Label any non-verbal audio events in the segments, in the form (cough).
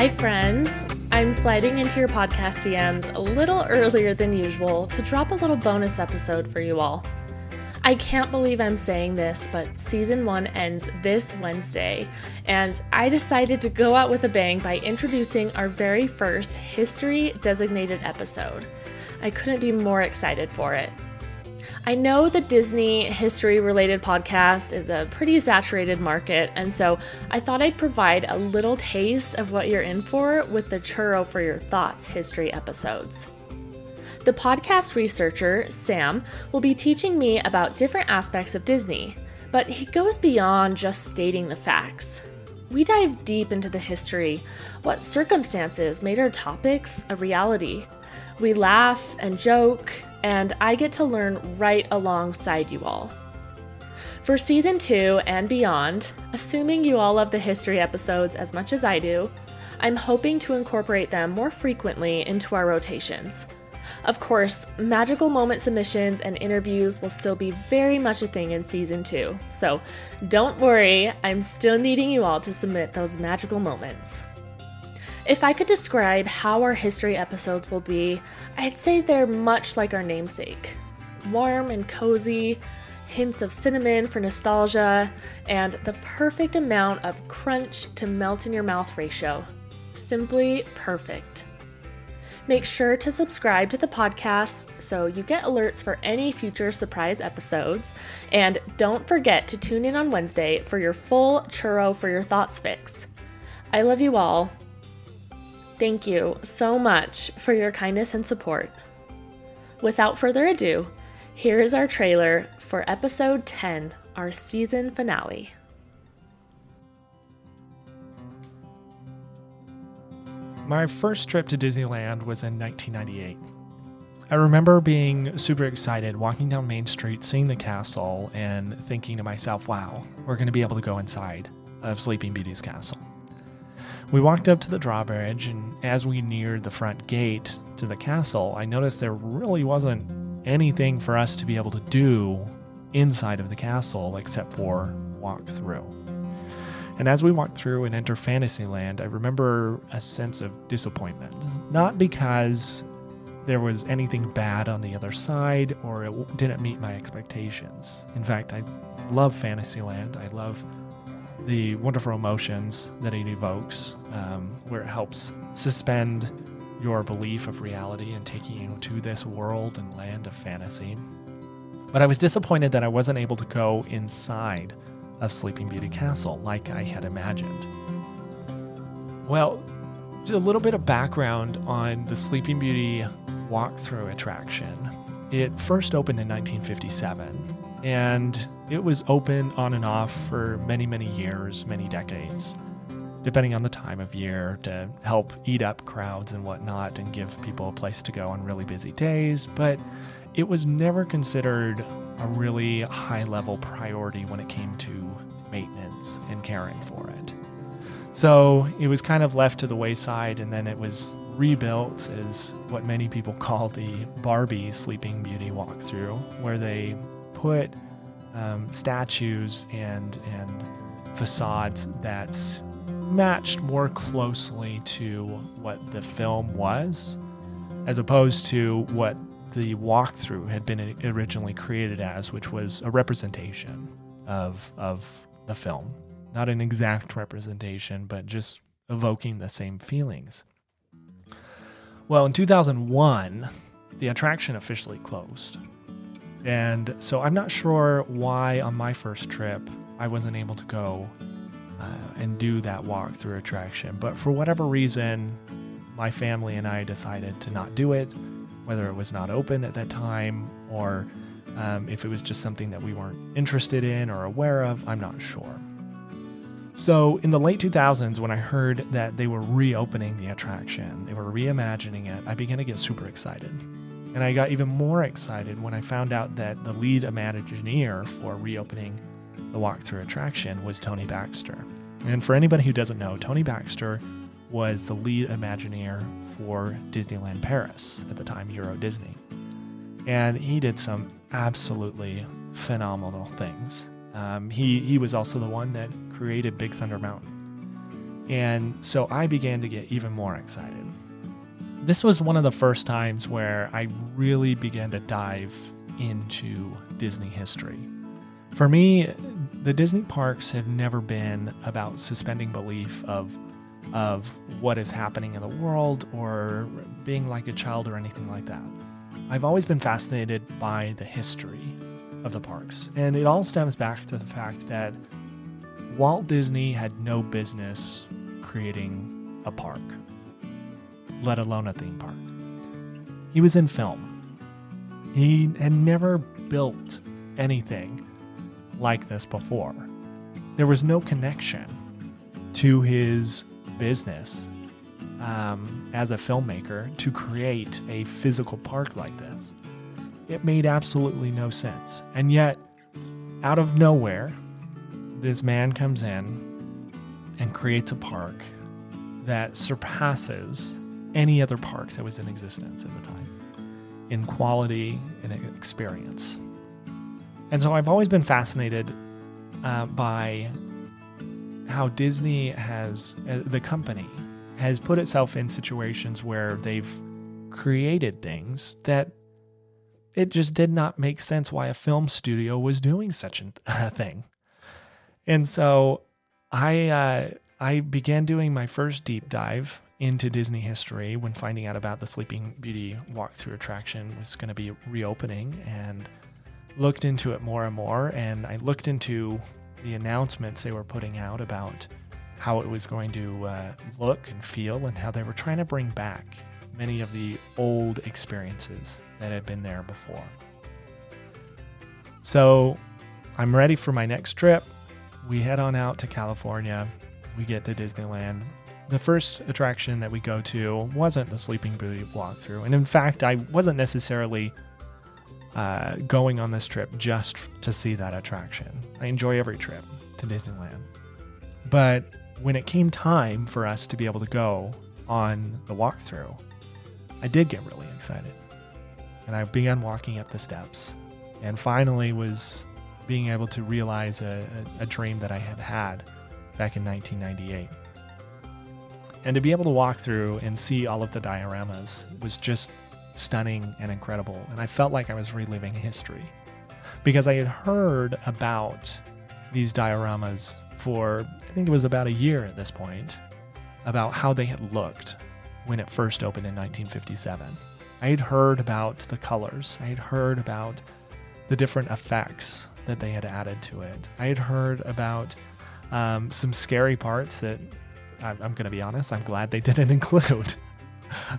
Hi, friends. I'm sliding into your podcast DMs a little earlier than usual to drop a little bonus episode for you all. I can't believe I'm saying this, but season one ends this Wednesday, and I decided to go out with a bang by introducing our very first history designated episode. I couldn't be more excited for it. I know the Disney history related podcast is a pretty saturated market, and so I thought I'd provide a little taste of what you're in for with the Churro for Your Thoughts history episodes. The podcast researcher, Sam, will be teaching me about different aspects of Disney, but he goes beyond just stating the facts. We dive deep into the history, what circumstances made our topics a reality. We laugh and joke, and I get to learn right alongside you all. For season two and beyond, assuming you all love the history episodes as much as I do, I'm hoping to incorporate them more frequently into our rotations. Of course, magical moment submissions and interviews will still be very much a thing in season two, so don't worry, I'm still needing you all to submit those magical moments. If I could describe how our history episodes will be, I'd say they're much like our namesake warm and cozy, hints of cinnamon for nostalgia, and the perfect amount of crunch to melt in your mouth ratio. Simply perfect. Make sure to subscribe to the podcast so you get alerts for any future surprise episodes. And don't forget to tune in on Wednesday for your full churro for your thoughts fix. I love you all. Thank you so much for your kindness and support. Without further ado, here is our trailer for episode 10, our season finale. My first trip to Disneyland was in 1998. I remember being super excited walking down Main Street, seeing the castle, and thinking to myself, wow, we're going to be able to go inside of Sleeping Beauty's castle. We walked up to the drawbridge, and as we neared the front gate to the castle, I noticed there really wasn't anything for us to be able to do inside of the castle except for walk through. And as we walked through and enter Fantasyland, I remember a sense of disappointment. Not because there was anything bad on the other side or it didn't meet my expectations. In fact, I love Fantasyland. I love the wonderful emotions that it evokes, um, where it helps suspend your belief of reality and taking you to this world and land of fantasy. But I was disappointed that I wasn't able to go inside of Sleeping Beauty Castle like I had imagined. Well, just a little bit of background on the Sleeping Beauty walkthrough attraction. It first opened in 1957 and it was open on and off for many, many years, many decades, depending on the time of year to help eat up crowds and whatnot and give people a place to go on really busy days. But it was never considered a really high level priority when it came to maintenance and caring for it. So it was kind of left to the wayside, and then it was rebuilt as what many people (laughs) call the Barbie Sleeping Beauty walkthrough, where they put um, statues and and facades that matched more closely to what the film was, as opposed to what the walkthrough had been originally created as, which was a representation of of the film, not an exact representation, but just evoking the same feelings. Well, in 2001, the attraction officially closed. And so I'm not sure why on my first trip I wasn't able to go uh, and do that walkthrough attraction. But for whatever reason, my family and I decided to not do it, whether it was not open at that time or um, if it was just something that we weren't interested in or aware of, I'm not sure. So, in the late 2000s, when I heard that they were reopening the attraction, they were reimagining it, I began to get super excited. And I got even more excited when I found out that the lead Imagineer for reopening the walkthrough attraction was Tony Baxter. And for anybody who doesn't know, Tony Baxter was the lead Imagineer for Disneyland Paris at the time, Euro Disney. And he did some absolutely phenomenal things. Um, he, he was also the one that created Big Thunder Mountain. And so I began to get even more excited. This was one of the first times where I really began to dive into Disney history. For me, the Disney parks have never been about suspending belief of of what is happening in the world or being like a child or anything like that. I've always been fascinated by the history of the parks, and it all stems back to the fact that Walt Disney had no business creating a park, let alone a theme park. He was in film. He had never built anything like this before. There was no connection to his business um, as a filmmaker to create a physical park like this. It made absolutely no sense. And yet, out of nowhere, this man comes in and creates a park that surpasses any other park that was in existence at the time in quality and experience. And so I've always been fascinated uh, by how Disney has, uh, the company, has put itself in situations where they've created things that it just did not make sense why a film studio was doing such (laughs) a thing. And so I uh, I began doing my first deep dive into Disney history when finding out about the Sleeping Beauty walkthrough attraction was going to be reopening and looked into it more and more. And I looked into the announcements they were putting out about how it was going to uh, look and feel and how they were trying to bring back many of the old experiences that had been there before. So I'm ready for my next trip. We head on out to California. We get to Disneyland. The first attraction that we go to wasn't the Sleeping Beauty walkthrough. And in fact, I wasn't necessarily uh, going on this trip just to see that attraction. I enjoy every trip to Disneyland. But when it came time for us to be able to go on the walkthrough, I did get really excited. And I began walking up the steps and finally was being able to realize a, a, a dream that I had had back in 1998. And to be able to walk through and see all of the dioramas was just stunning and incredible. And I felt like I was reliving history because I had heard about these dioramas for, I think it was about a year at this point, about how they had looked when it first opened in 1957. I had heard about the colors, I had heard about the different effects that they had added to it. I had heard about um, some scary parts that I'm, I'm going to be honest, I'm glad they (laughs) didn't include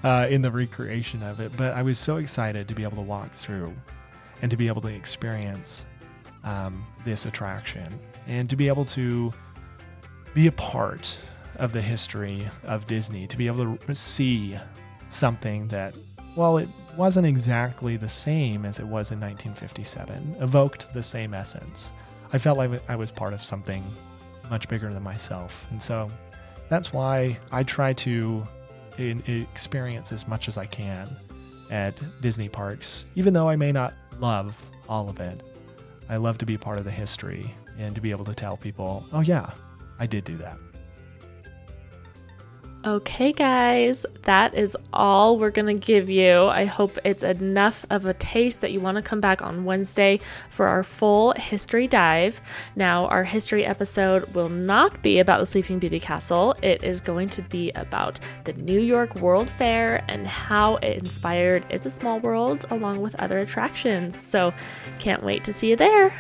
uh, in the recreation of it. But I was so excited to be able to walk through and to be able to experience um, this attraction and to be able to be a part of the history of Disney, to be able to see something that, while it wasn't exactly the same as it was in 1957, evoked the same essence. I felt like I was part of something much bigger than myself. And so that's why I try to experience as much as I can at Disney parks, even though I may not love all of it. I love to be part of the history and to be able to tell people, oh, yeah, I did do that. Okay, guys, that is all we're to give you. I hope it's enough of a taste that you want to come back on Wednesday for our full history dive. Now, our history episode will not be about the Sleeping Beauty Castle, it is going to be about the New York World Fair and how it inspired It's a Small World along with other attractions. So, can't wait to see you there.